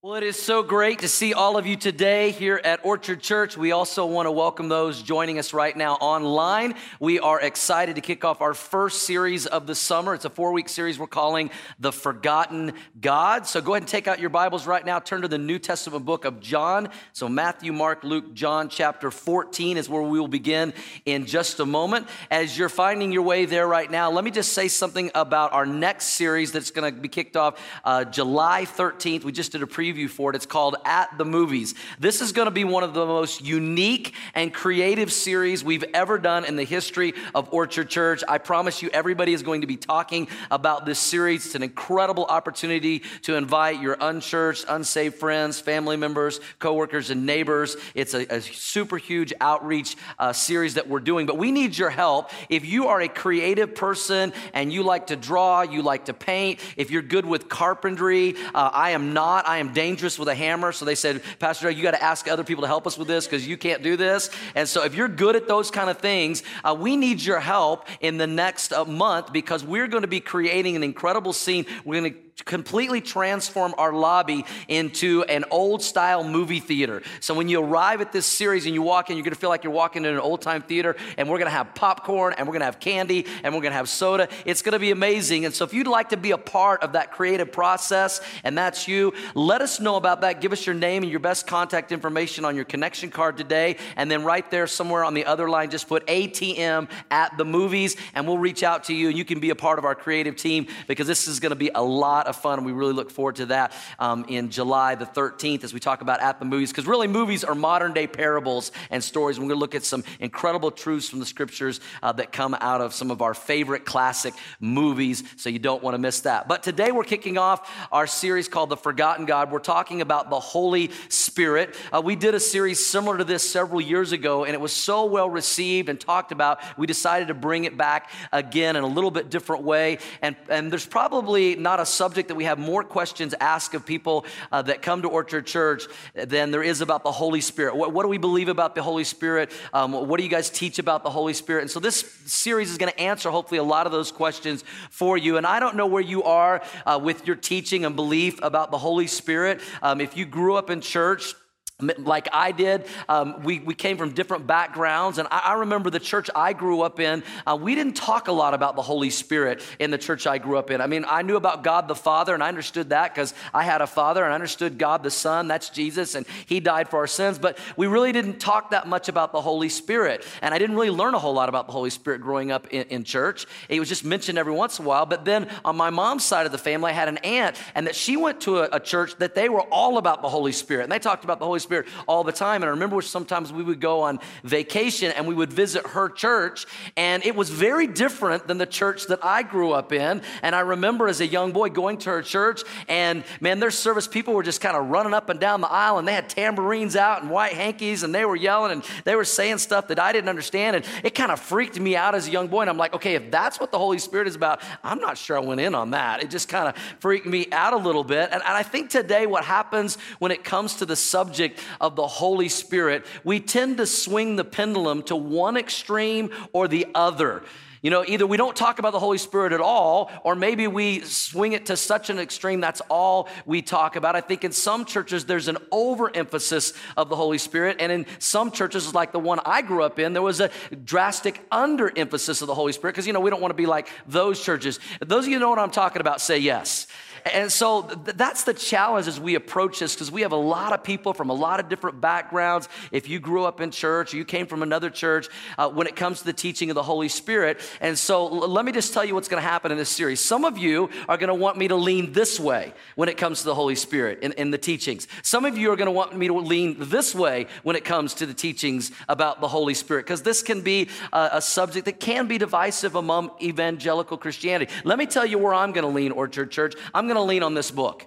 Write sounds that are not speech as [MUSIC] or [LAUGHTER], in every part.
Well, it is so great to see all of you today here at Orchard Church. We also want to welcome those joining us right now online. We are excited to kick off our first series of the summer. It's a four week series we're calling The Forgotten God. So go ahead and take out your Bibles right now. Turn to the New Testament book of John. So Matthew, Mark, Luke, John, chapter 14 is where we will begin in just a moment. As you're finding your way there right now, let me just say something about our next series that's going to be kicked off uh, July 13th. We just did a preview preview for it. It's called At the Movies. This is going to be one of the most unique and creative series we've ever done in the history of Orchard Church. I promise you, everybody is going to be talking about this series. It's an incredible opportunity to invite your unchurched, unsaved friends, family members, coworkers, and neighbors. It's a, a super huge outreach uh, series that we're doing, but we need your help. If you are a creative person and you like to draw, you like to paint, if you're good with carpentry, uh, I am not. I am dangerous with a hammer. So they said, Pastor you got to ask other people to help us with this because you can't do this. And so if you're good at those kind of things, uh, we need your help in the next uh, month because we're going to be creating an incredible scene. We're going to completely transform our lobby into an old style movie theater. So when you arrive at this series and you walk in, you're gonna feel like you're walking in an old time theater, and we're gonna have popcorn, and we're gonna have candy, and we're gonna have soda. It's gonna be amazing. And so if you'd like to be a part of that creative process, and that's you, let us know about that. Give us your name and your best contact information on your connection card today. And then right there, somewhere on the other line, just put ATM at the movies, and we'll reach out to you, and you can be a part of our creative team because this is gonna be a lot of fun, we really look forward to that um, in July the 13th as we talk about at the movies. Because really, movies are modern day parables and stories. we're going to look at some incredible truths from the scriptures uh, that come out of some of our favorite classic movies. So you don't want to miss that. But today we're kicking off our series called The Forgotten God. We're talking about the Holy Spirit. Uh, we did a series similar to this several years ago, and it was so well received and talked about. We decided to bring it back again in a little bit different way. And, and there's probably not a subject that we have more questions asked of people uh, that come to Orchard Church than there is about the Holy Spirit. What, what do we believe about the Holy Spirit? Um, what do you guys teach about the Holy Spirit? And so this series is going to answer hopefully a lot of those questions for you. And I don't know where you are uh, with your teaching and belief about the Holy Spirit. Um, if you grew up in church, like I did. Um, we, we came from different backgrounds. And I, I remember the church I grew up in, uh, we didn't talk a lot about the Holy Spirit in the church I grew up in. I mean, I knew about God the Father, and I understood that because I had a father, and I understood God the Son, that's Jesus, and He died for our sins. But we really didn't talk that much about the Holy Spirit. And I didn't really learn a whole lot about the Holy Spirit growing up in, in church. It was just mentioned every once in a while. But then on my mom's side of the family, I had an aunt, and that she went to a, a church that they were all about the Holy Spirit. And they talked about the Holy Spirit Spirit all the time. And I remember sometimes we would go on vacation and we would visit her church, and it was very different than the church that I grew up in. And I remember as a young boy going to her church, and man, their service people were just kind of running up and down the aisle, and they had tambourines out and white hankies, and they were yelling and they were saying stuff that I didn't understand. And it kind of freaked me out as a young boy. And I'm like, okay, if that's what the Holy Spirit is about, I'm not sure I went in on that. It just kind of freaked me out a little bit. And, and I think today what happens when it comes to the subject of the Holy Spirit, we tend to swing the pendulum to one extreme or the other. You know, either we don't talk about the Holy Spirit at all, or maybe we swing it to such an extreme that's all we talk about. I think in some churches there's an overemphasis of the Holy Spirit, and in some churches, like the one I grew up in, there was a drastic underemphasis of the Holy Spirit because, you know, we don't want to be like those churches. Those of you know what I'm talking about, say yes. And so th- that's the challenge as we approach this because we have a lot of people from a lot of different backgrounds. If you grew up in church or you came from another church, uh, when it comes to the teaching of the Holy Spirit. And so l- let me just tell you what's going to happen in this series. Some of you are going to want me to lean this way when it comes to the Holy Spirit in, in the teachings. Some of you are going to want me to lean this way when it comes to the teachings about the Holy Spirit because this can be a, a subject that can be divisive among evangelical Christianity. Let me tell you where I'm going to lean, Orchard Church. I'm going to lean on this book.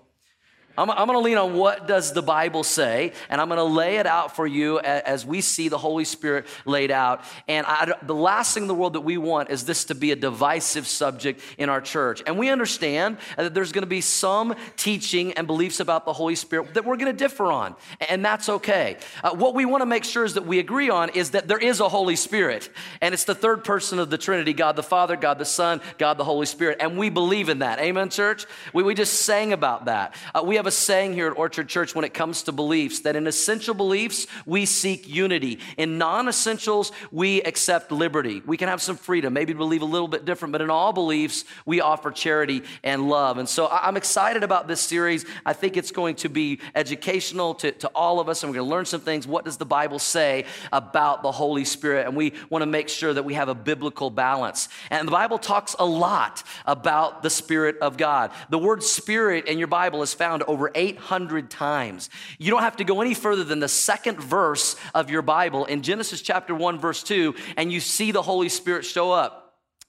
I'm, I'm going to lean on what does the Bible say, and I'm going to lay it out for you as, as we see the Holy Spirit laid out. And I, the last thing in the world that we want is this to be a divisive subject in our church. And we understand that there's going to be some teaching and beliefs about the Holy Spirit that we're going to differ on, and that's okay. Uh, what we want to make sure is that we agree on is that there is a Holy Spirit, and it's the third person of the Trinity God the Father, God the Son, God the Holy Spirit, and we believe in that. Amen, church? We, we just sang about that. Uh, we have a saying here at Orchard Church when it comes to beliefs that in essential beliefs, we seek unity. In non essentials, we accept liberty. We can have some freedom, maybe believe a little bit different, but in all beliefs, we offer charity and love. And so I'm excited about this series. I think it's going to be educational to, to all of us, and we're going to learn some things. What does the Bible say about the Holy Spirit? And we want to make sure that we have a biblical balance. And the Bible talks a lot about the Spirit of God. The word Spirit in your Bible is found over 800 times. You don't have to go any further than the second verse of your Bible in Genesis chapter 1, verse 2, and you see the Holy Spirit show up.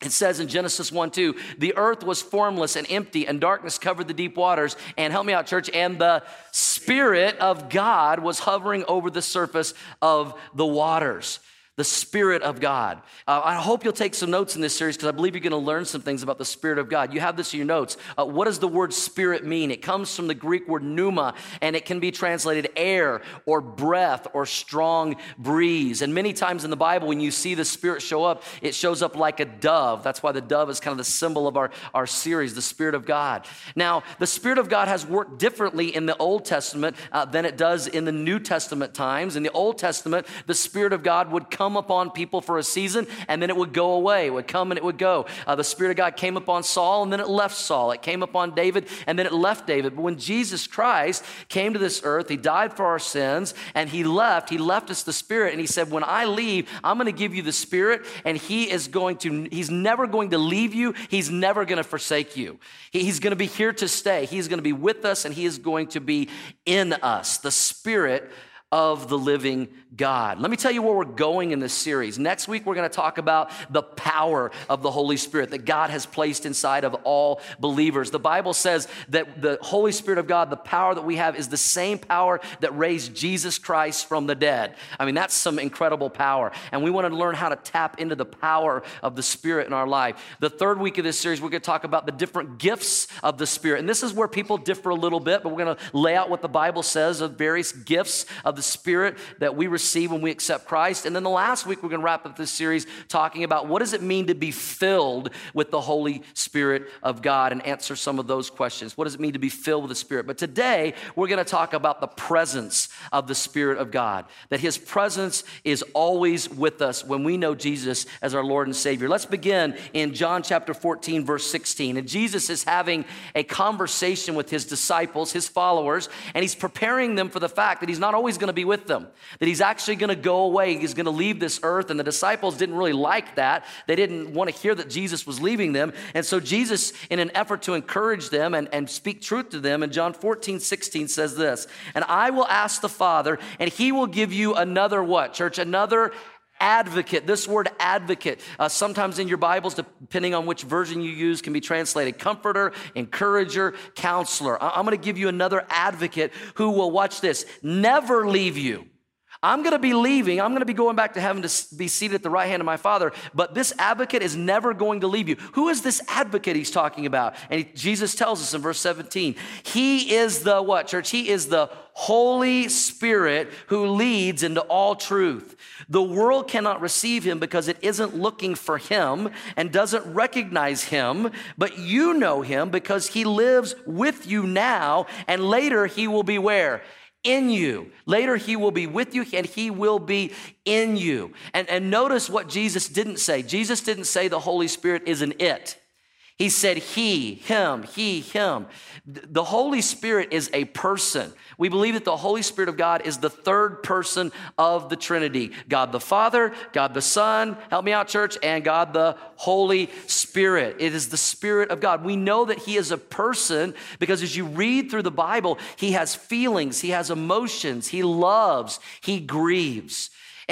It says in Genesis 1 2, the earth was formless and empty, and darkness covered the deep waters. And help me out, church, and the Spirit of God was hovering over the surface of the waters the Spirit of God. Uh, I hope you'll take some notes in this series because I believe you're going to learn some things about the Spirit of God. You have this in your notes. Uh, what does the word Spirit mean? It comes from the Greek word pneuma, and it can be translated air or breath or strong breeze. And many times in the Bible, when you see the Spirit show up, it shows up like a dove. That's why the dove is kind of the symbol of our, our series, the Spirit of God. Now, the Spirit of God has worked differently in the Old Testament uh, than it does in the New Testament times. In the Old Testament, the Spirit of God would come come upon people for a season and then it would go away. It would come and it would go. Uh, the Spirit of God came upon Saul and then it left Saul. It came upon David and then it left David. But when Jesus Christ came to this earth, he died for our sins and he left. He left us the Spirit and he said, When I leave, I'm going to give you the Spirit and he is going to, he's never going to leave you. He's never going to forsake you. He's going to be here to stay. He's going to be with us and he is going to be in us. The Spirit of the living God. Let me tell you where we're going in this series. Next week, we're going to talk about the power of the Holy Spirit that God has placed inside of all believers. The Bible says that the Holy Spirit of God, the power that we have, is the same power that raised Jesus Christ from the dead. I mean, that's some incredible power. And we want to learn how to tap into the power of the Spirit in our life. The third week of this series, we're going to talk about the different gifts of the Spirit. And this is where people differ a little bit, but we're going to lay out what the Bible says of various gifts of the the Spirit that we receive when we accept Christ. And then the last week, we're going to wrap up this series talking about what does it mean to be filled with the Holy Spirit of God and answer some of those questions. What does it mean to be filled with the Spirit? But today, we're going to talk about the presence of the Spirit of God, that His presence is always with us when we know Jesus as our Lord and Savior. Let's begin in John chapter 14, verse 16. And Jesus is having a conversation with His disciples, His followers, and He's preparing them for the fact that He's not always going to to be with them, that he's actually going to go away. He's going to leave this earth. And the disciples didn't really like that. They didn't want to hear that Jesus was leaving them. And so Jesus, in an effort to encourage them and, and speak truth to them, in John 14, 16 says this, and I will ask the Father, and he will give you another what, church? Another advocate. This word advocate, uh, sometimes in your Bibles, depending on which version you use, can be translated comforter, encourager, counselor. I- I'm going to give you another advocate who will, watch this, never leave you. I'm going to be leaving. I'm going to be going back to heaven to be seated at the right hand of my Father. But this advocate is never going to leave you. Who is this advocate he's talking about? And he, Jesus tells us in verse 17, He is the what, church? He is the Holy Spirit who leads into all truth. The world cannot receive him because it isn't looking for him and doesn't recognize him, but you know him because he lives with you now, and later he will be where? In you. Later, he will be with you and he will be in you. And, and notice what Jesus didn't say. Jesus didn't say the Holy Spirit is an it. He said he, him, he, him. The Holy Spirit is a person. We believe that the Holy Spirit of God is the third person of the Trinity God the Father, God the Son, help me out, church, and God the Holy Spirit. It is the Spirit of God. We know that He is a person because as you read through the Bible, He has feelings, He has emotions, He loves, He grieves.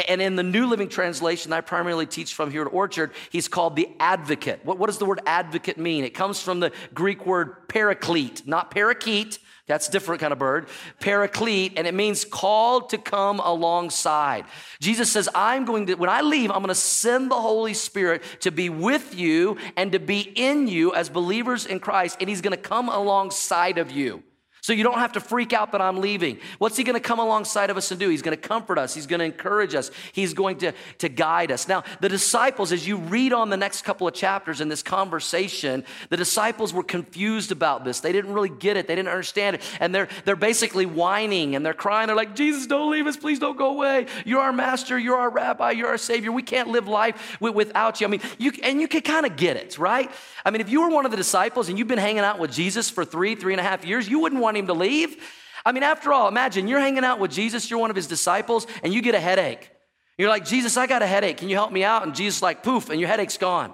And in the New Living Translation I primarily teach from here at Orchard, he's called the advocate. What, what does the word advocate mean? It comes from the Greek word paraclete, not parakeet. That's a different kind of bird. Paraclete, and it means called to come alongside. Jesus says, I'm going to, when I leave, I'm going to send the Holy Spirit to be with you and to be in you as believers in Christ, and he's going to come alongside of you. So you don't have to freak out that I'm leaving. What's he going to come alongside of us and do? He's going to comfort us. He's going to encourage us. He's going to, to guide us. Now, the disciples, as you read on the next couple of chapters in this conversation, the disciples were confused about this. They didn't really get it. They didn't understand it. And they're, they're basically whining and they're crying. They're like, Jesus, don't leave us. Please don't go away. You're our master. You're our rabbi. You're our savior. We can't live life without you. I mean, you, and you can kind of get it, right? I mean, if you were one of the disciples and you've been hanging out with Jesus for three, three and a half years, you wouldn't want want him to leave? I mean, after all, imagine you're hanging out with Jesus, you're one of his disciples, and you get a headache. You're like, Jesus, I got a headache. Can you help me out? And Jesus, like, poof, and your headache's gone.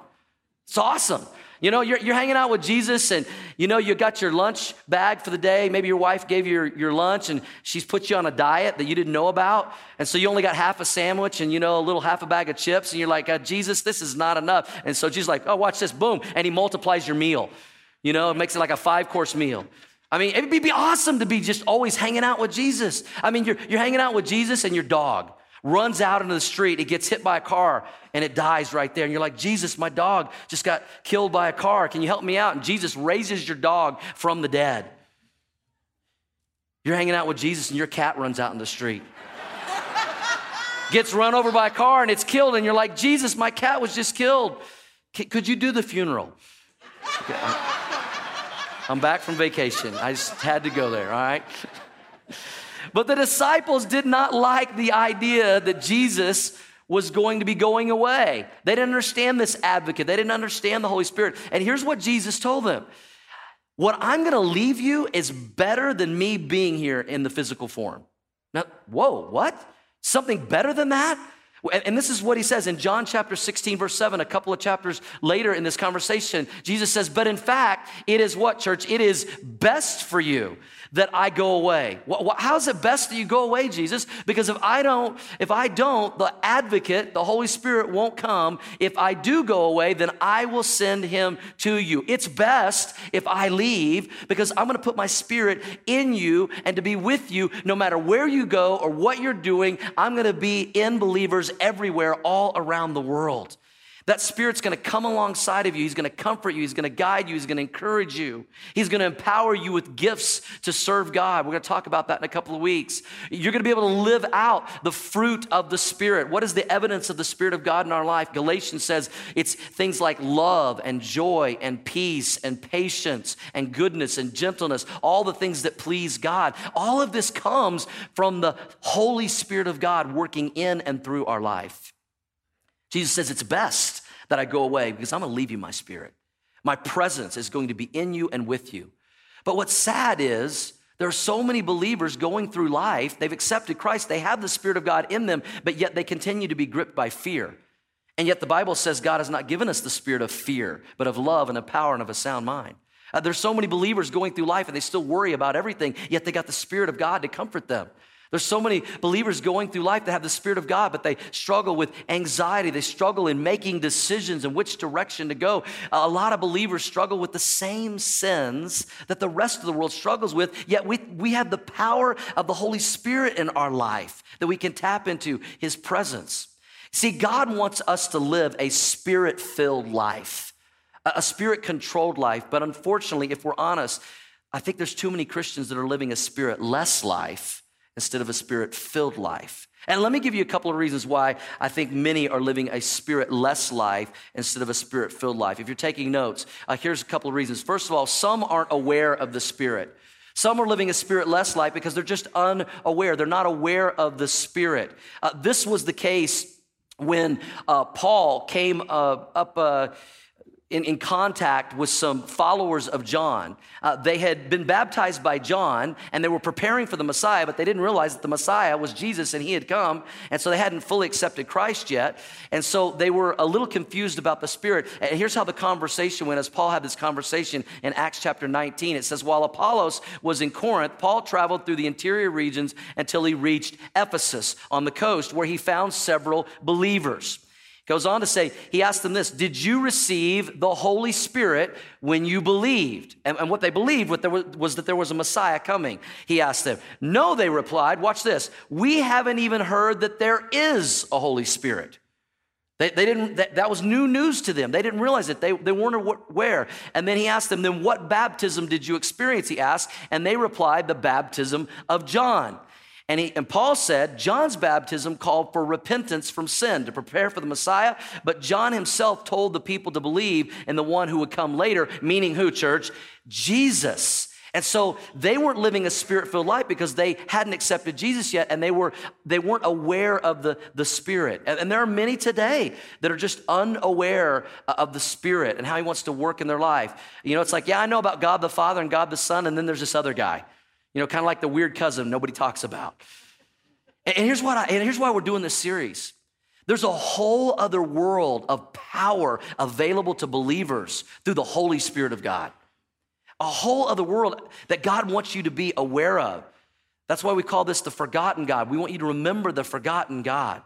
It's awesome. You know, you're, you're hanging out with Jesus and you know, you got your lunch bag for the day. Maybe your wife gave you your, your lunch and she's put you on a diet that you didn't know about. And so you only got half a sandwich and, you know, a little half a bag of chips. And you're like, uh, Jesus, this is not enough. And so Jesus like, oh, watch this, boom. And he multiplies your meal. You know, it makes it like a five course meal. I mean, it'd be awesome to be just always hanging out with Jesus. I mean, you're, you're hanging out with Jesus and your dog runs out into the street. It gets hit by a car and it dies right there. And you're like, Jesus, my dog just got killed by a car. Can you help me out? And Jesus raises your dog from the dead. You're hanging out with Jesus and your cat runs out in the street. [LAUGHS] Gets run over by a car and it's killed. And you're like, Jesus, my cat was just killed. Could you do the funeral? [LAUGHS] Okay, uh, I'm back from vacation. I just had to go there, all right? But the disciples did not like the idea that Jesus was going to be going away. They didn't understand this advocate, they didn't understand the Holy Spirit. And here's what Jesus told them What I'm going to leave you is better than me being here in the physical form. Now, whoa, what? Something better than that? And this is what he says in John chapter 16, verse 7, a couple of chapters later in this conversation. Jesus says, But in fact, it is what, church? It is best for you that I go away. How's it best that you go away, Jesus? Because if I don't, if I don't, the advocate, the Holy Spirit won't come. If I do go away, then I will send him to you. It's best if I leave because I'm going to put my spirit in you and to be with you no matter where you go or what you're doing. I'm going to be in believers everywhere all around the world. That Spirit's gonna come alongside of you. He's gonna comfort you. He's gonna guide you. He's gonna encourage you. He's gonna empower you with gifts to serve God. We're gonna talk about that in a couple of weeks. You're gonna be able to live out the fruit of the Spirit. What is the evidence of the Spirit of God in our life? Galatians says it's things like love and joy and peace and patience and goodness and gentleness, all the things that please God. All of this comes from the Holy Spirit of God working in and through our life. Jesus says, It's best that I go away because I'm going to leave you my spirit. My presence is going to be in you and with you. But what's sad is there are so many believers going through life, they've accepted Christ, they have the Spirit of God in them, but yet they continue to be gripped by fear. And yet the Bible says God has not given us the spirit of fear, but of love and of power and of a sound mind. Uh, there's so many believers going through life and they still worry about everything, yet they got the Spirit of God to comfort them. There's so many believers going through life that have the Spirit of God, but they struggle with anxiety. They struggle in making decisions and which direction to go. A lot of believers struggle with the same sins that the rest of the world struggles with, yet we, we have the power of the Holy Spirit in our life that we can tap into His presence. See, God wants us to live a spirit filled life, a spirit controlled life. But unfortunately, if we're honest, I think there's too many Christians that are living a spirit less life instead of a spirit filled life. And let me give you a couple of reasons why I think many are living a spirit less life instead of a spirit filled life. If you're taking notes, uh, here's a couple of reasons. First of all, some aren't aware of the spirit. Some are living a spirit less life because they're just unaware. They're not aware of the spirit. Uh, this was the case when uh, Paul came uh, up uh, in, in contact with some followers of John. Uh, they had been baptized by John and they were preparing for the Messiah, but they didn't realize that the Messiah was Jesus and he had come. And so they hadn't fully accepted Christ yet. And so they were a little confused about the Spirit. And here's how the conversation went as Paul had this conversation in Acts chapter 19. It says, While Apollos was in Corinth, Paul traveled through the interior regions until he reached Ephesus on the coast, where he found several believers. Goes on to say, he asked them this Did you receive the Holy Spirit when you believed? And, and what they believed was, that there was a Messiah coming. He asked them. No, they replied. Watch this. We haven't even heard that there is a Holy Spirit. They, they didn't, that, that was new news to them. They didn't realize it. They, they weren't aware. And then he asked them, then what baptism did you experience? He asked. And they replied, the baptism of John. And, he, and Paul said, John's baptism called for repentance from sin to prepare for the Messiah. But John himself told the people to believe in the one who would come later, meaning who, church? Jesus. And so they weren't living a spirit-filled life because they hadn't accepted Jesus yet and they, were, they weren't aware of the, the Spirit. And, and there are many today that are just unaware uh, of the Spirit and how He wants to work in their life. You know, it's like, yeah, I know about God the Father and God the Son, and then there's this other guy. You know, kind of like the weird cousin nobody talks about. And, here's, what I, and here's why we're doing this series. There's a whole other world of power available to believers through the Holy Spirit of God a whole other world that God wants you to be aware of. That's why we call this the forgotten God. We want you to remember the forgotten God.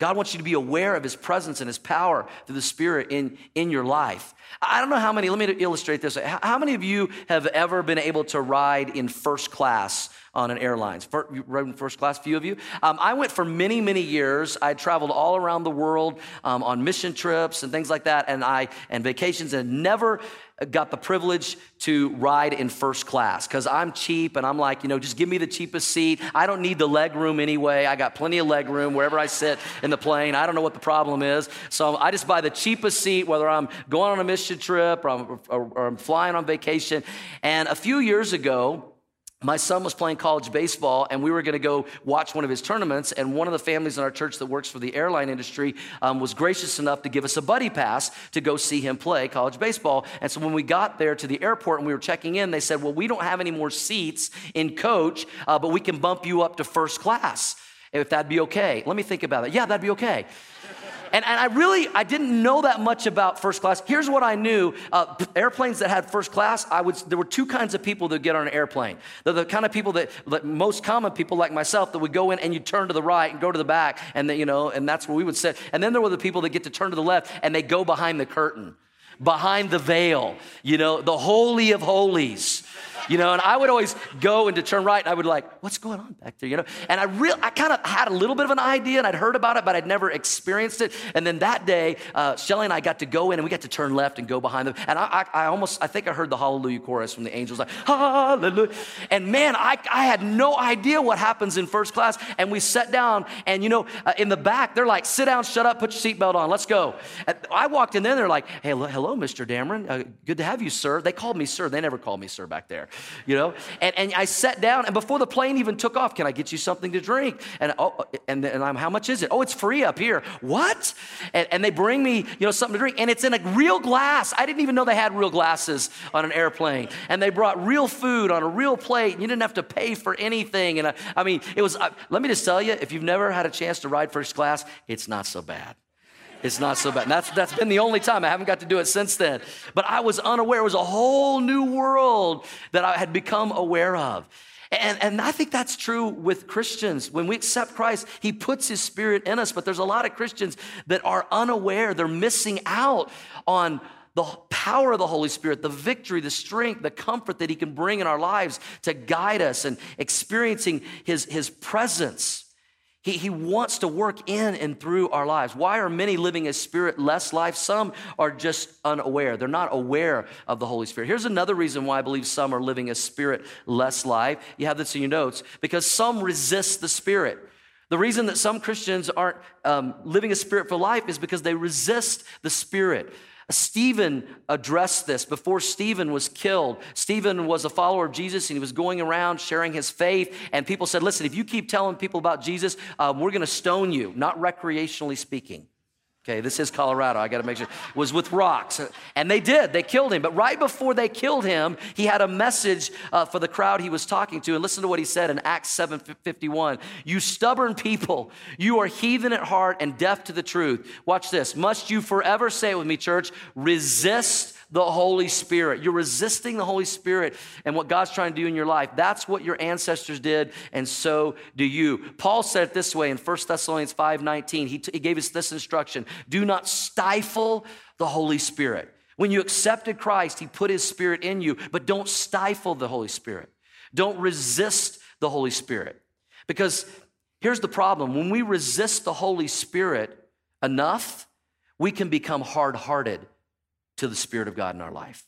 God wants you to be aware of his presence and his power through the Spirit in, in your life. I don't know how many, let me illustrate this. How many of you have ever been able to ride in first class on an airline? You rode in first class, few of you. Um, I went for many, many years. I traveled all around the world um, on mission trips and things like that, and I and vacations, and never got the privilege to ride in first class because I'm cheap and I'm like, you know, just give me the cheapest seat. I don't need the leg room anyway. I got plenty of leg room wherever I sit in the plane. I don't know what the problem is. So I just buy the cheapest seat, whether I'm going on a mission trip or I'm, or, or I'm flying on vacation. And a few years ago, my son was playing college baseball and we were going to go watch one of his tournaments and one of the families in our church that works for the airline industry um, was gracious enough to give us a buddy pass to go see him play college baseball. And so when we got there to the airport and we were checking in they said well we don't have any more seats in coach uh, but we can bump you up to first class if that'd be okay. Let me think about it. Yeah that'd be okay and, and I really, I didn't know that much about first class. Here's what I knew. Uh, airplanes that had first class, I would, there were two kinds of people that get on an airplane. They're the kind of people that, that, most common people like myself, that would go in and you turn to the right and go to the back, and, the, you know, and that's where we would sit. And then there were the people that get to turn to the left and they go behind the curtain, behind the veil, you know, the holy of holies you know, and I would always go and to turn right, and I would like, what's going on back there, you know? And I real, I kind of had a little bit of an idea, and I'd heard about it, but I'd never experienced it. And then that day, uh, Shelly and I got to go in, and we got to turn left and go behind them. And I, I, I almost, I think I heard the Hallelujah chorus from the angels, like Hallelujah. And man, I, I had no idea what happens in first class. And we sat down, and you know, uh, in the back, they're like, sit down, shut up, put your seatbelt on, let's go. And I walked in there, they're like, hey, hello, Mr. Dameron, uh, good to have you, sir. They called me sir. They never called me sir back there [LAUGHS] you know? And, and I sat down, and before the plane even took off, can I get you something to drink? And, oh, and, and I'm, how much is it? Oh, it's free up here. What? And, and they bring me, you know, something to drink, and it's in a real glass. I didn't even know they had real glasses on an airplane. And they brought real food on a real plate, and you didn't have to pay for anything. And I, I mean, it was, uh, let me just tell you, if you've never had a chance to ride first class, it's not so bad. It's not so bad. And that's, that's been the only time. I haven't got to do it since then. But I was unaware. It was a whole new world that I had become aware of. And, and I think that's true with Christians. When we accept Christ, He puts His Spirit in us. But there's a lot of Christians that are unaware. They're missing out on the power of the Holy Spirit, the victory, the strength, the comfort that He can bring in our lives to guide us and experiencing His, His presence. He, he wants to work in and through our lives. Why are many living a spirit less life? Some are just unaware. They're not aware of the Holy Spirit. Here's another reason why I believe some are living a spirit less life. You have this in your notes because some resist the Spirit. The reason that some Christians aren't um, living a spirit for life is because they resist the Spirit. Stephen addressed this before Stephen was killed. Stephen was a follower of Jesus and he was going around sharing his faith. And people said, Listen, if you keep telling people about Jesus, um, we're going to stone you, not recreationally speaking. Okay, this is Colorado. I got to make sure. Was with rocks. And they did. They killed him. But right before they killed him, he had a message uh, for the crowd he was talking to. And listen to what he said in Acts 7:51. You stubborn people, you are heathen at heart and deaf to the truth. Watch this. Must you forever say it with me, church, resist the Holy Spirit. You're resisting the Holy Spirit and what God's trying to do in your life. That's what your ancestors did, and so do you. Paul said it this way in 1 Thessalonians 5:19. He, t- he gave us this instruction: do not stifle the Holy Spirit. When you accepted Christ, He put His Spirit in you, but don't stifle the Holy Spirit. Don't resist the Holy Spirit. Because here's the problem when we resist the Holy Spirit enough, we can become hard hearted to the Spirit of God in our life.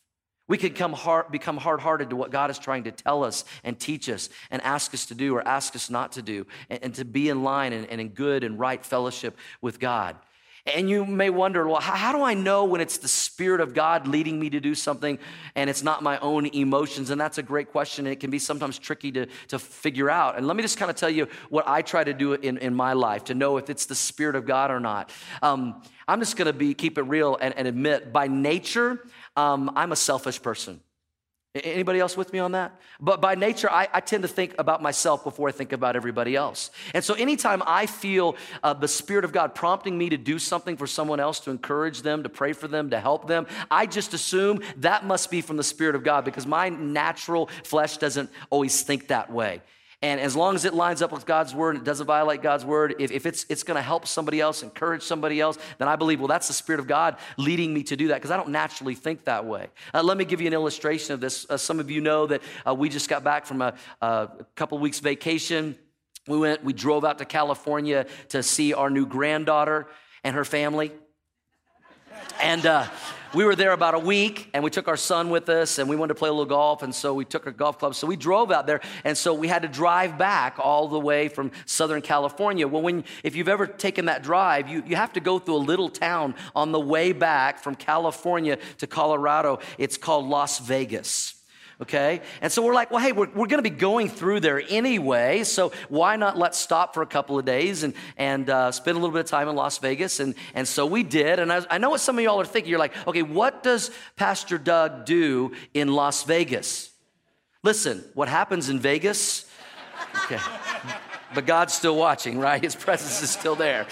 We become hard, become hard-hearted to what God is trying to tell us and teach us and ask us to do or ask us not to do, and, and to be in line and, and in good and right fellowship with God. And you may wonder, well, how, do I know when it's the Spirit of God leading me to do something and it's not my own emotions? And that's a great question. And it can be sometimes tricky to, to figure out. And let me just kind of tell you what I try to do in, in my life to know if it's the Spirit of God or not. Um, I'm just going to be keep it real and, and admit by nature, um, I'm a selfish person. Anybody else with me on that? But by nature, I, I, tend to think about myself before I think about everybody else. And so anytime I feel uh, the Spirit of God prompting me to do something for someone else, to encourage them, to pray for them, to help them, I just assume that must be from the Spirit of God because my natural flesh doesn't always think that way. And as long as it lines up with God's word and it doesn't violate God's word, if, if it's, it's going to help somebody else, encourage somebody else, then I believe, well, that's the Spirit of God leading me to do that because I don't naturally think that way. Uh, let me give you an illustration of this. Uh, some of you know that uh, we just got back from a, a couple weeks vacation. We went, we drove out to California to see our new granddaughter and her family. And, uh, we were there about a week and we took our son with us and we wanted to play a little golf and so we took our golf club. So we drove out there and so we had to drive back all the way from southern california. Well when if you've ever taken that drive you, you have to go through a little town on the way back from california to colorado. It's called las vegas okay? And so we're like, well, hey, we're, we're going to be going through there anyway, so why not let's stop for a couple of days and, and uh, spend a little bit of time in Las Vegas? And, and so we did. And I, I know what some of y'all are thinking. You're like, okay, what does Pastor Doug do in Las Vegas? Listen, what happens in Vegas? Okay. But God's still watching, right? His presence is still there.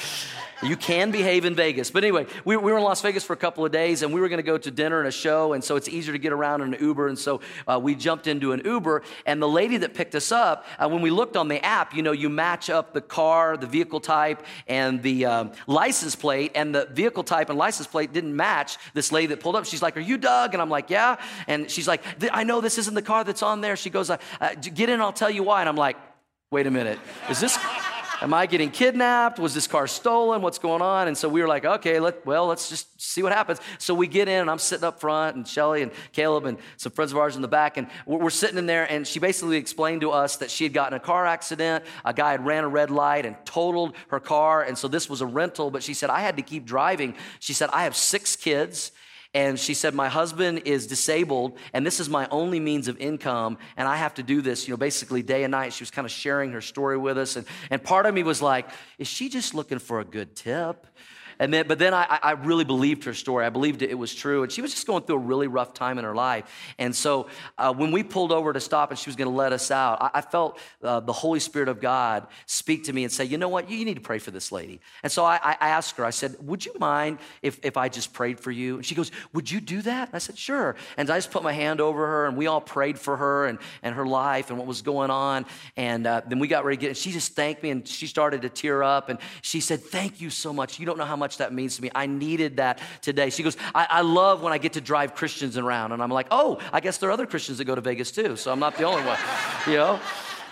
You can behave in Vegas. But anyway, we, we were in Las Vegas for a couple of days and we were going to go to dinner and a show. And so it's easier to get around in an Uber. And so uh, we jumped into an Uber. And the lady that picked us up, uh, when we looked on the app, you know, you match up the car, the vehicle type, and the um, license plate. And the vehicle type and license plate didn't match this lady that pulled up. She's like, Are you Doug? And I'm like, Yeah. And she's like, I know this isn't the car that's on there. She goes, uh, uh Get in, I'll tell you why. And I'm like, Wait a minute. Is this. Am I getting kidnapped? Was this car stolen? What's going on? And so we were like, okay, let, well, let's just see what happens. So we get in, and I'm sitting up front, and Shelly and Caleb and some friends of ours in the back, and we're, we're sitting in there, and she basically explained to us that she had gotten a car accident. A guy had ran a red light and totaled her car, and so this was a rental, but she said, I had to keep driving. She said, I have six kids. And she said, My husband is disabled, and this is my only means of income, and I have to do this, you know, basically day and night. She was kind of sharing her story with us. And, and part of me was like, Is she just looking for a good tip? And then, but then I, I really believed her story. I believed it, was true. And she was just going through a really rough time in her life. And so uh, when we pulled over to stop and she was going to let us out, I, I felt uh, the Holy Spirit of God speak to me and say, you know what, you need to pray for this lady. And so I, I asked her, I said, would you mind if, if I just prayed for you? And she goes, would you do that? And I said, sure. And I just put my hand over her and we all prayed for her and, and her life and what was going on. And uh, then we got ready to get, and she just thanked me and she started to tear up. And she said, thank you so much. You don't know how much much that means to me. I needed that today. She goes, I, I love when I get to drive Christians around. And I'm like, oh, I guess there are other Christians that go to Vegas too. So I'm not the only one, [LAUGHS] you know?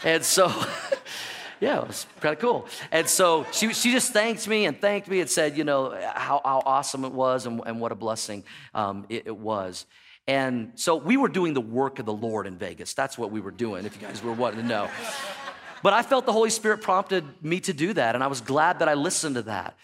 And so, [LAUGHS] yeah, it was kind of cool. And so she, she just thanked me and thanked me and said, you know, how, how awesome it was and, and what a blessing um, it, it was. And so we were doing the work of the Lord in Vegas. That's what we were doing, if you guys were wanting to know. But I felt the Holy Spirit prompted me to do that, and I was glad that I listened to that.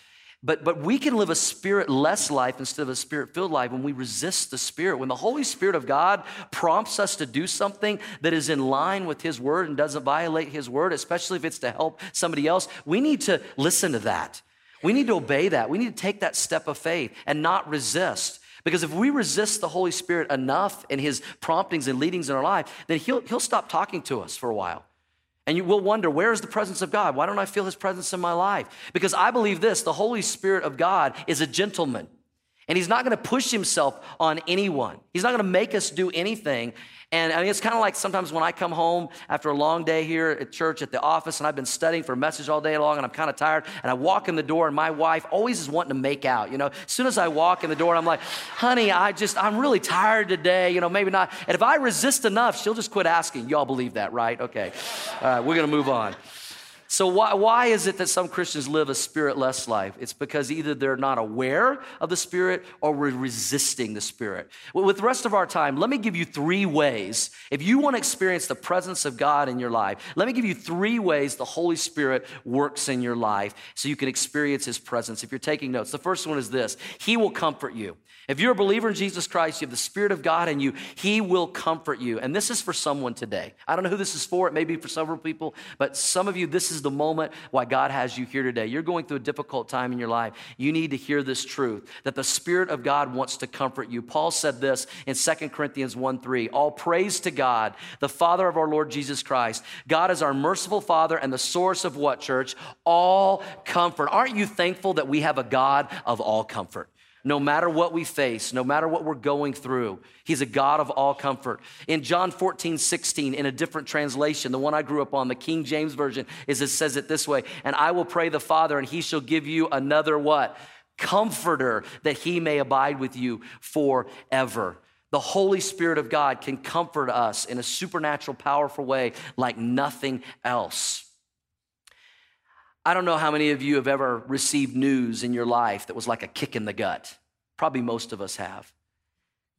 But, but we can live a spirit less life instead of a spirit filled life when we resist the Spirit. When the Holy Spirit of God prompts us to do something that is in line with His Word and doesn't violate His Word, especially if it's to help somebody else, we need to listen to that. We need to obey that. We need to take that step of faith and not resist. Because if we resist the Holy Spirit enough in His promptings and leadings in our life, then He'll, he'll stop talking to us for a while. And you will wonder, where is the presence of God? Why don't I feel his presence in my life? Because I believe this the Holy Spirit of God is a gentleman. And he's not going to push himself on anyone. He's not going to make us do anything. And I mean, it's kind of like sometimes when I come home after a long day here at church, at the office, and I've been studying for a message all day long, and I'm kind of tired, and I walk in the door, and my wife always is wanting to make out. You know, as soon as I walk in the door, I'm like, honey, I just, I'm really tired today. You know, maybe not. And if I resist enough, she'll just quit asking. Y'all believe that, right? Okay. All right, we're going to move on. So, why, why is it that some Christians live a spirit less life? It's because either they're not aware of the Spirit or we're resisting the Spirit. With the rest of our time, let me give you three ways. If you want to experience the presence of God in your life, let me give you three ways the Holy Spirit works in your life so you can experience His presence. If you're taking notes, the first one is this He will comfort you. If you're a believer in Jesus Christ, you have the Spirit of God in you, He will comfort you. And this is for someone today. I don't know who this is for. It may be for several people, but some of you, this is the moment why God has you here today. You're going through a difficult time in your life. You need to hear this truth that the Spirit of God wants to comfort you. Paul said this in 2 Corinthians 1 3 All praise to God, the Father of our Lord Jesus Christ. God is our merciful Father and the source of what, church? All comfort. Aren't you thankful that we have a God of all comfort? No matter what we face, no matter what we're going through. He's a God of all comfort. In John 14, 16, in a different translation, the one I grew up on, the King James Version, is it says it this way, and I will pray the Father, and he shall give you another what? Comforter, that he may abide with you forever. The Holy Spirit of God can comfort us in a supernatural, powerful way like nothing else. I don't know how many of you have ever received news in your life that was like a kick in the gut. Probably most of us have.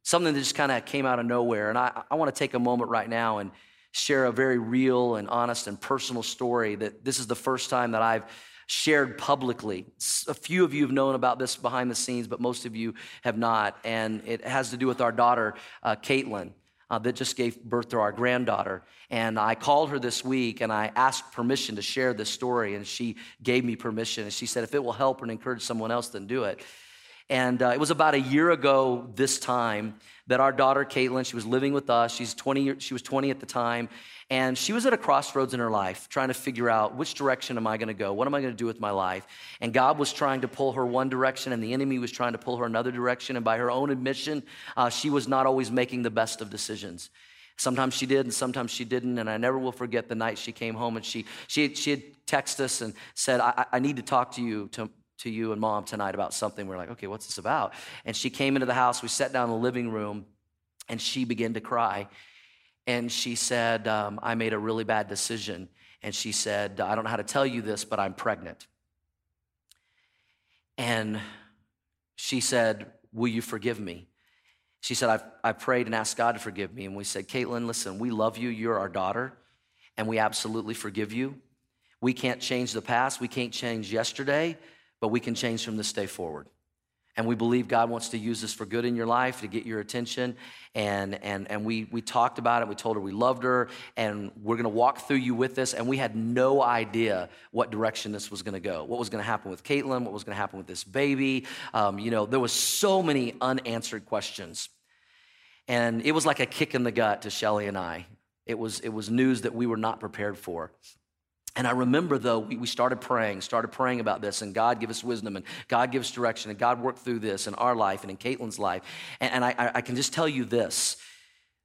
Something that just kind of came out of nowhere. And I, I want to take a moment right now and share a very real and honest and personal story that this is the first time that I've shared publicly. A few of you have known about this behind the scenes, but most of you have not. And it has to do with our daughter, uh, Caitlin uh, that just gave birth to our granddaughter. And I called her this week and I asked permission to share this story. And she gave me permission. And she said, if it will help and encourage someone else, then do it. And uh, it was about a year ago this time that our daughter Caitlin, she was living with us. She's 20, she was 20 at the time. And she was at a crossroads in her life, trying to figure out which direction am I going to go? What am I going to do with my life? And God was trying to pull her one direction, and the enemy was trying to pull her another direction. And by her own admission, uh, she was not always making the best of decisions. Sometimes she did, and sometimes she didn't. And I never will forget the night she came home and she, she, she had texted us and said, I, I need to talk to you to, to you and mom tonight about something. We're like, okay, what's this about? And she came into the house. We sat down in the living room, and she began to cry and she said, um, I made a really bad decision. And she said, I don't know how to tell you this, but I'm pregnant. And she said, Will you forgive me? She said, I've, I prayed and asked God to forgive me. And we said, Caitlin, listen, we love you. You're our daughter, and we absolutely forgive you. We can't change the past, we can't change yesterday, but we can change from this day forward. And we believe God wants to use this for good in your life to get your attention. And, and, and we, we talked about it. We told her we loved her. And we're going to walk through you with this. And we had no idea what direction this was going to go, what was going to happen with Caitlin, what was going to happen with this baby. Um, you know, there was so many unanswered questions. And it was like a kick in the gut to Shelly and I. It was, it was news that we were not prepared for. And I remember, though, we started praying, started praying about this, and God give us wisdom, and God give us direction, and God worked through this in our life and in Caitlin's life. And, and I, I can just tell you this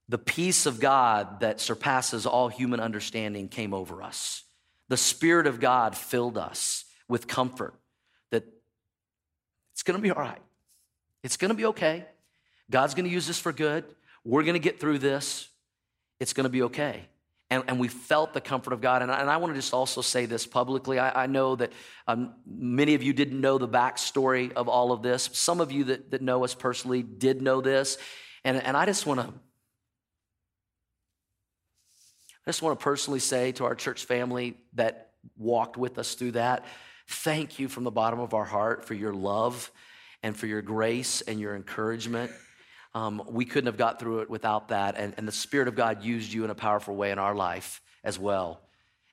the peace of God that surpasses all human understanding came over us. The Spirit of God filled us with comfort that it's gonna be all right, it's gonna be okay. God's gonna use this for good. We're gonna get through this. It's gonna be okay and, and we felt the comfort of God. And I, and I want to just also say this publicly. I, I know that um, many of you didn't know the backstory of all of this. Some of you that, that know us personally did know this. And, and I just want to. I just want to personally say to our church family that walked with us through that, thank you from the bottom of our heart for your love and for your grace and your encouragement. Um, we couldn't have got through it without that. And, and the Spirit of God used you in a powerful way in our life as well.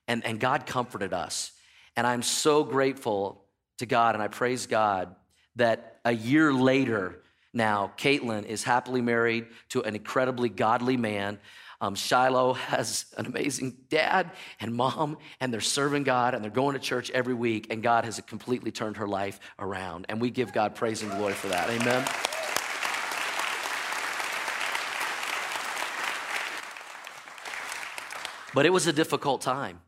And, and God comforted us. And I'm so grateful to God and I praise God that a year later now, Caitlin is happily married to an incredibly godly man. Um, Shiloh has an amazing dad and mom, and they're serving God and they're going to church every week, and God has completely turned her life around. And we give God praise and glory for that. Amen. But it was a difficult time.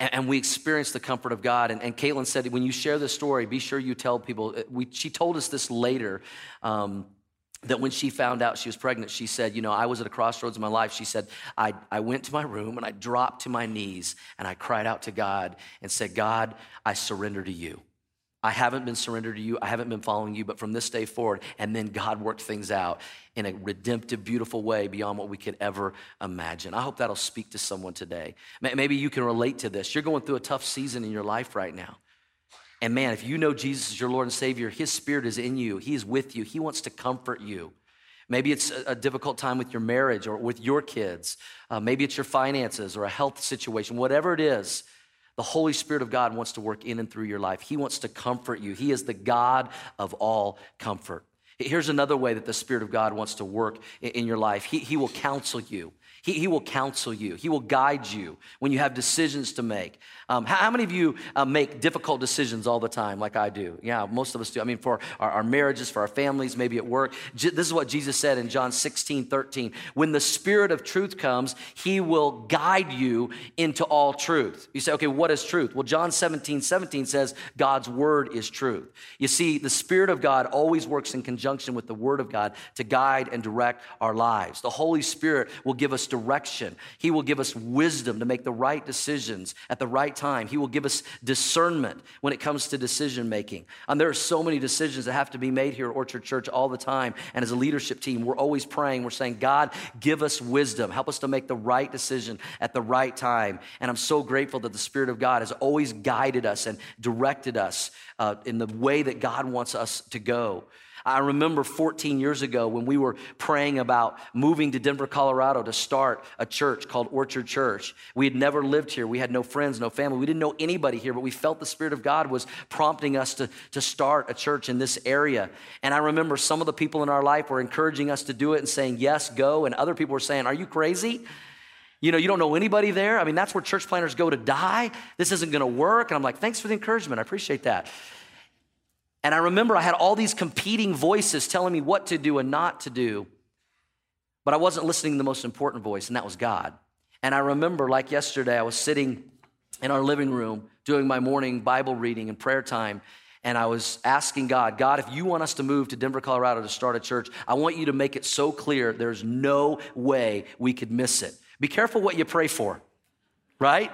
And, and we experienced the comfort of God. And, and Caitlin said, when you share this story, be sure you tell people. Uh, we, she told us this later. Um, that when she found out she was pregnant, she said, You know, I was at a crossroads in my life. She said, I, I went to my room and I dropped to my knees and I cried out to God and said, God, I surrender to you. I haven't been surrendered to you. I haven't been following you, but from this day forward, and then God worked things out in a redemptive, beautiful way beyond what we could ever imagine. I hope that'll speak to someone today. Maybe you can relate to this. You're going through a tough season in your life right now. And man, if you know Jesus is your Lord and Savior, His Spirit is in you, He is with you, He wants to comfort you. Maybe it's a difficult time with your marriage or with your kids. Uh, maybe it's your finances or a health situation. Whatever it is, the Holy Spirit of God wants to work in and through your life. He wants to comfort you. He is the God of all comfort. Here's another way that the Spirit of God wants to work in your life He, he will counsel you. He, he will counsel you. He will guide you when you have decisions to make. Um, how, how, many of you uh, make difficult decisions all the time, like I do? Yeah, most of us do. I mean, for our, our marriages, for our families, maybe at work. J- this is what Jesus said in John 16, 13. When the Spirit of truth comes, He will guide you into all truth. You say, okay, what is truth? Well, John 17, 17 says God's word is truth. You see, the Spirit of God always works in conjunction with the Word of God to guide and direct our lives. The Holy Spirit will give us direction, He will give us wisdom to make the right decisions at the right time. He will give us discernment when it comes to decision making. And there are so many decisions that have to be made here at Orchard Church all the time. And as a leadership team, we're always praying. We're saying, God, give us wisdom. Help us to make the right decision at the right time. And I'm so grateful that the Spirit of God has always guided us and directed us uh, in the way that God wants us to go. I remember 14 years ago when we were praying about moving to Denver, Colorado to start a church called Orchard Church. We had never lived here. We had no friends, no family. We didn't know anybody here, but we felt the Spirit of God was prompting us to, to start a church in this area. And I remember some of the people in our life were encouraging us to do it and saying, Yes, go. And other people were saying, Are you crazy? You know, you don't know anybody there. I mean, that's where church planners go to die. This isn't going to work. And I'm like, Thanks for the encouragement. I appreciate that. And I remember I had all these competing voices telling me what to do and not to do, but I wasn't listening to the most important voice, and that was God. And I remember, like yesterday, I was sitting in our living room doing my morning Bible reading and prayer time. And I was asking God, God, if you want us to move to Denver, Colorado to start a church, I want you to make it so clear there's no way we could miss it. Be careful what you pray for, right?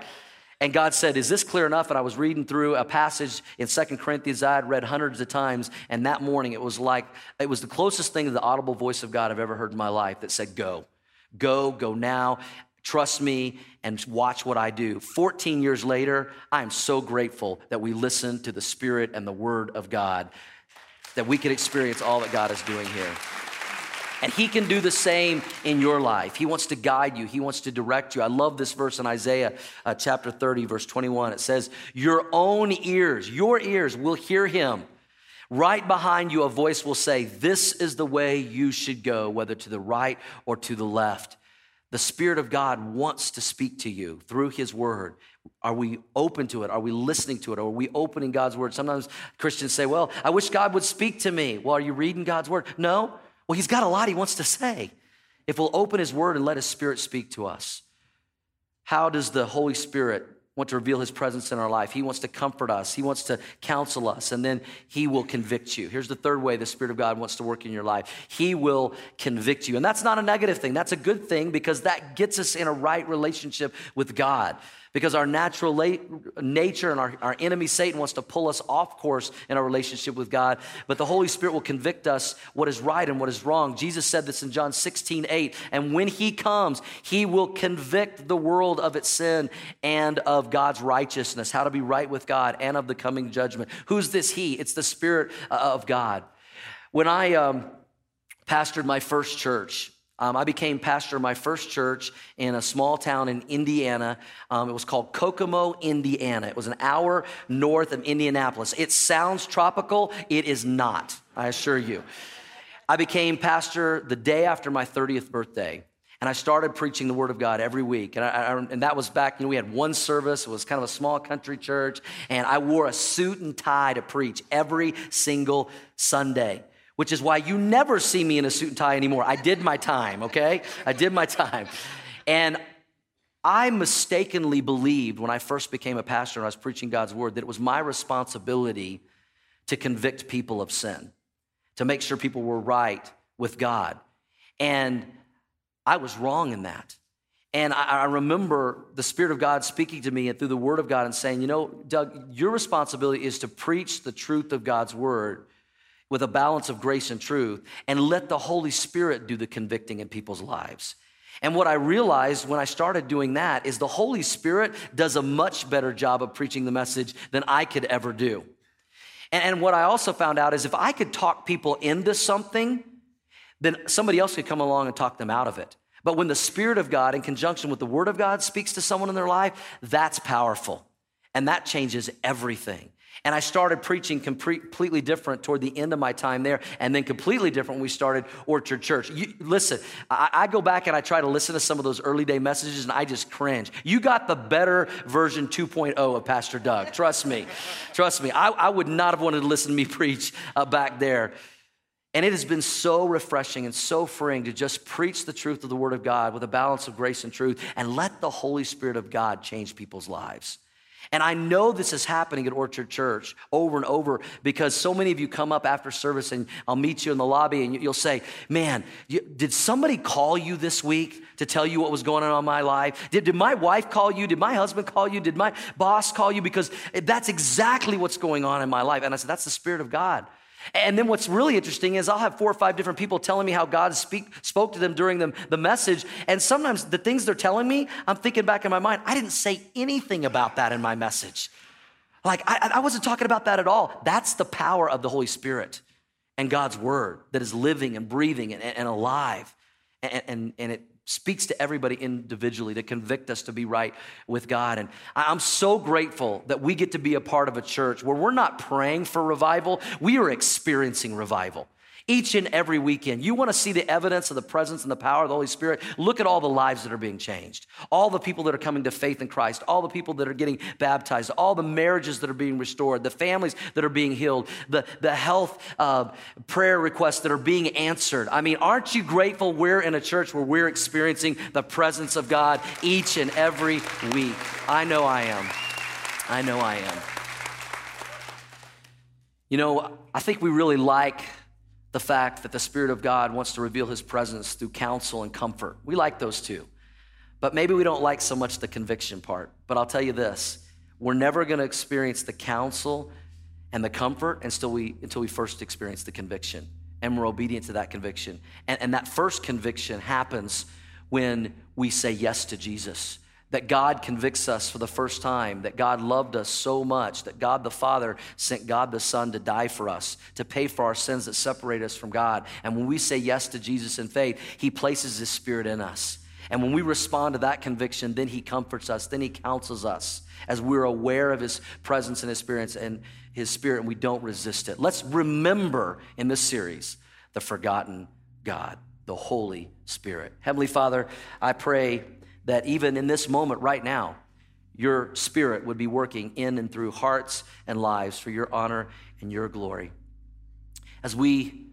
And God said, Is this clear enough? And I was reading through a passage in Second Corinthians I had read hundreds of times. And that morning it was like, it was the closest thing to the audible voice of God I've ever heard in my life that said, Go, go, go now. Trust me and watch what I do. 14 years later, I am so grateful that we listened to the Spirit and the Word of God, that we could experience all that God is doing here. And He can do the same in your life. He wants to guide you, He wants to direct you. I love this verse in Isaiah uh, chapter 30, verse 21. It says, Your own ears, your ears will hear Him. Right behind you, a voice will say, This is the way you should go, whether to the right or to the left. The Spirit of God wants to speak to you through His Word. Are we open to it? Are we listening to it? Are we opening God's Word? Sometimes Christians say, Well, I wish God would speak to me. Well, are you reading God's Word? No. Well, he's got a lot he wants to say. If we'll open his word and let his spirit speak to us. How does the Holy Spirit want to reveal his presence in our life? He wants to comfort us, he wants to counsel us, and then he will convict you. Here's the third way the Spirit of God wants to work in your life He will convict you. And that's not a negative thing, that's a good thing because that gets us in a right relationship with God because our natural nature and our, our enemy Satan wants to pull us off course in our relationship with God. But the Holy Spirit will convict us what is right and what is wrong. Jesus said this in John 16, 8. And when he comes, he will convict the world of its sin and of God's righteousness, how to be right with God and of the coming judgment. Who's this he? It's the Spirit uh, of God. When I um, pastored my first church, um, I became pastor of my first church in a small town in Indiana. Um, it was called Kokomo, Indiana. It was an hour north of Indianapolis. It sounds tropical, it is not, I assure you. I became pastor the day after my 30th birthday. And I started preaching the Word of God every week. And, I, I, and that was back, you know, we had one service. It was kind of a small country church. And I wore a suit and tie to preach every single Sunday which is why you never see me in a suit and tie anymore. I did my time, okay? I did my time. And I mistakenly believed when I first became a pastor and I was preaching God's word that it was my responsibility to convict people of sin, to make sure people were right with God. And I was wrong in that. And I, I, remember the Spirit of God speaking to me and through the Word of God and saying, you know, Doug, your responsibility is to preach the truth of God's Word with a balance of grace and truth and let the Holy Spirit do the convicting in people's lives. And what I realized when I started doing that is the Holy Spirit does a much better job of preaching the message than I could ever do. And, and what I also found out is if I could talk people into something, then somebody else could come along and talk them out of it. But when the Spirit of God, in conjunction with the Word of God, speaks to someone in their life, that's powerful. And that changes everything. And I started preaching completely different toward the end of my time there, and then completely different when we started Orchard Church. You, listen, I, I, go back and I try to listen to some of those early day messages, and I just cringe. You got the better version 2.0 of Pastor Doug. Trust me. Trust me. I, I, would not have wanted to listen to me [LAUGHS] preach uh, back there. And it has been so refreshing and so freeing to just preach the truth of the Word of God with a balance of grace and truth and let the Holy Spirit of God change people's lives. And I know this is happening at Orchard Church over and over because so many of you come up after service and I'll meet you in the lobby and you'll say, Man, did somebody call you this week to tell you what was going on in my life? Did, did my wife call you? Did my husband call you? Did my boss call you? Because that's exactly what's going on in my life. And I said, That's the Spirit of God. And then what's really interesting is I'll have four or five different people telling me how God speak, spoke to them during the, the message. And sometimes the things they're telling me, I'm thinking back in my mind, I didn't say anything about that in my message. Like, I, I wasn't talking about that at all. That's the power of the Holy Spirit and God's word that is living and breathing and, and alive. And, and, and it speaks to everybody individually to convict us to be right with God. And I'm so grateful that we get to be a part of a church where we're not praying for revival, we are experiencing revival each and every weekend. You want to see the evidence of the presence and the power of the Holy Spirit? Look at all the lives that are being changed, all the people that are coming to faith in Christ, all the people that are getting baptized, all the marriages that are being restored, the families that are being healed, the, the health uh, prayer requests that are being answered. I mean, aren't you grateful we're in a church where we're experiencing the presence of God each and every week? I know I am. I know I am. You know, I think we really like the fact that the Spirit of God wants to reveal His presence through counsel and comfort. We like those two. But maybe we don't like so much the conviction part. But I'll tell you this we're never going to experience the counsel and the comfort until we, until we first experience the conviction and we're obedient to that conviction. And, and that first conviction happens when we say yes to Jesus that God convicts us for the first time, that God loved us so much, that God the Father sent God the Son to die for us, to pay for our sins that separate us from God. And when we say yes to Jesus in faith, He places His Spirit in us. And when we respond to that conviction, then He comforts us, then He counsels us as we're aware of His presence and His Spirit and His Spirit, and we don't resist it. Let's remember in this series the forgotten God, the Holy Spirit. Heavenly Father, I pray that even in this moment right now, your spirit would be working in and through hearts and lives for your honor and your glory. As we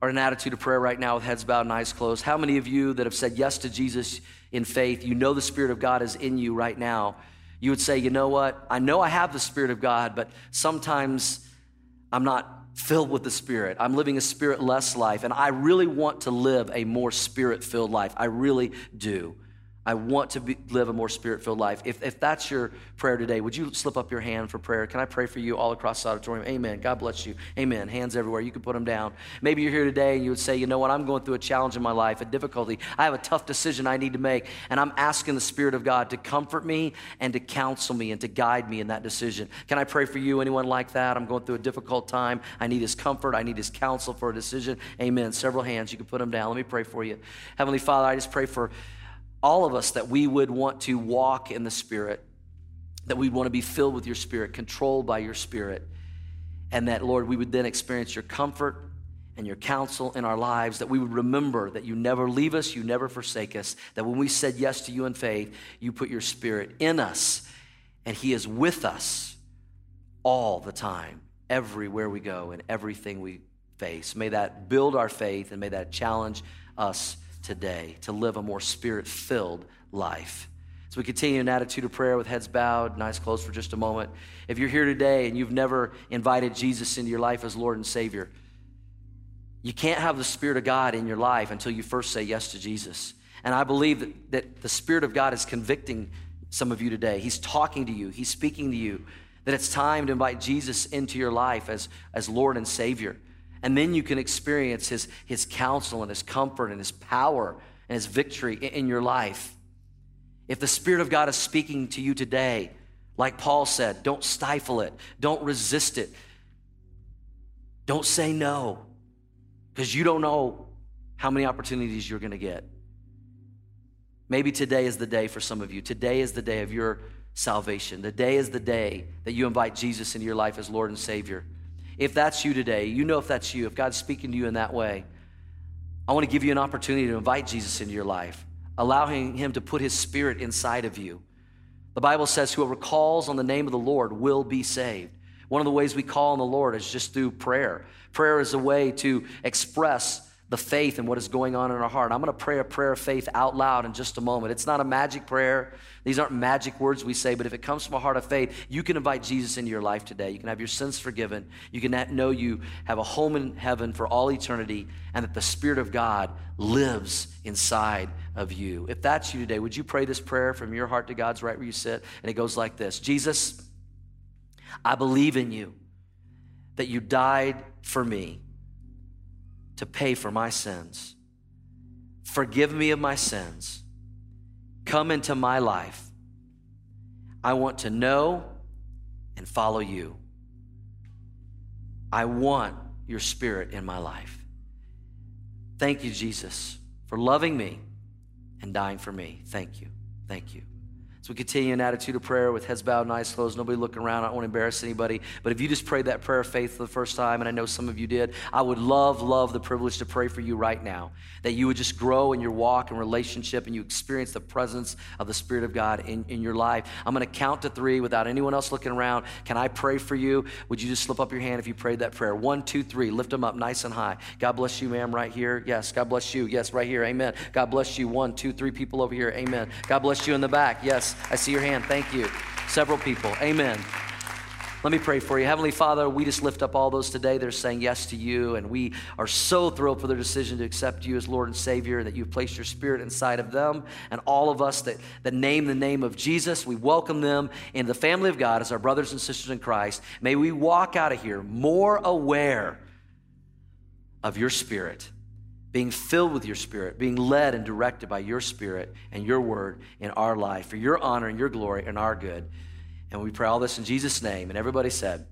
are in an attitude of prayer right now with heads bowed and eyes closed, how many of you that have said yes to Jesus in faith, you know the Spirit of God is in you right now, you would say, you know what? I know I have the Spirit of God, but sometimes I'm not filled with the Spirit. I'm living a spirit less life, and I really want to live a more spirit filled life. I really do. I want to be, live a more spirit filled life. If, if that's your prayer today, would you slip up your hand for prayer? Can I pray for you all across the auditorium? Amen. God bless you. Amen. Hands everywhere. You can put them down. Maybe you're here today and you would say, you know what? I'm going through a challenge in my life, a difficulty. I have a tough decision I need to make. And I'm asking the Spirit of God to comfort me and to counsel me and to guide me in that decision. Can I pray for you? Anyone like that? I'm going through a difficult time. I need His comfort. I need His counsel for a decision. Amen. Several hands. You can put them down. Let me pray for you. Heavenly Father, I just pray for all of us that we would want to walk in the Spirit, that we'd want to be filled with your Spirit, controlled by your Spirit, and that, Lord, we would then experience your comfort and your counsel in our lives, that we would remember that you never leave us, you never forsake us, that when we said yes to you in faith, you put your Spirit in us, and He is with us all the time, everywhere we go, and everything we face. May that build our faith, and may that challenge us today to live a more spirit filled life. So we continue in an attitude of prayer with heads bowed eyes closed for just a moment, if you're here today and you've never invited Jesus into your life as Lord and Savior, You can't have the Spirit of God in your life until you first say yes to Jesus. And I believe that, that the Spirit of God is convicting some of you today. He's talking to you, He's speaking to you, that it's time to invite Jesus into your life as, as Lord and Savior. And then you can experience His, his counsel and His comfort and His power and His victory in, in your life. If the Spirit of God is speaking to you today, like Paul said, don't stifle it, don't resist it, don't say no, because you don't know how many opportunities you're going to get. Maybe today is the day for some of you. Today is the day of your salvation. The day is the day that you invite Jesus into your life as Lord and Savior. If that's you today, you know if that's you, if God's speaking to you in that way, I want to give you an opportunity to invite Jesus into your life, allowing Him to put His Spirit inside of you. The Bible says, Whoever calls on the name of the Lord will be saved. One of the ways we call on the Lord is just through prayer. Prayer is a way to express the faith and what is going on in our heart. I'm going to pray a prayer of faith out loud in just a moment. It's not a magic prayer. These aren't magic words we say, but if it comes from a heart of faith, you can invite Jesus into your life today. You can have your sins forgiven. You can know you have a home in heaven for all eternity and that the Spirit of God lives inside of you. If that's you today, would you pray this prayer from your heart to God's right where you sit? And it goes like this Jesus, I believe in you, that you died for me to pay for my sins. Forgive me of my sins. Come into my life. I want to know and follow you. I want your spirit in my life. Thank you, Jesus, for loving me and dying for me. Thank you. Thank you. So we continue in attitude of prayer with heads bowed and eyes closed, nobody looking around. I don't want to embarrass anybody. But if you just prayed that prayer of faith for the first time, and I know some of you did, I would love, love the privilege to pray for you right now. That you would just grow in your walk and relationship and you experience the presence of the Spirit of God in, in your life. I'm going to count to three without anyone else looking around. Can I pray for you? Would you just slip up your hand if you prayed that prayer? One, two, three. Lift them up nice and high. God bless you, ma'am, right here. Yes. God bless you. Yes, right here. Amen. God bless you. One, two, three people over here. Amen. God bless you in the back. Yes. I see your hand. Thank you. Several people. Amen. Let me pray for you. Heavenly Father, we just lift up all those today that are saying yes to you, and we are so thrilled for their decision to accept you as Lord and Savior, that you've placed your Spirit inside of them, and all of us that, that name the name of Jesus. We welcome them in the family of God as our brothers and sisters in Christ. May we walk out of here more aware of your Spirit being filled with your spirit, being led and directed by your spirit and your word in our life for your honor and your glory and our good. And we pray all this in Jesus' name. And everybody said,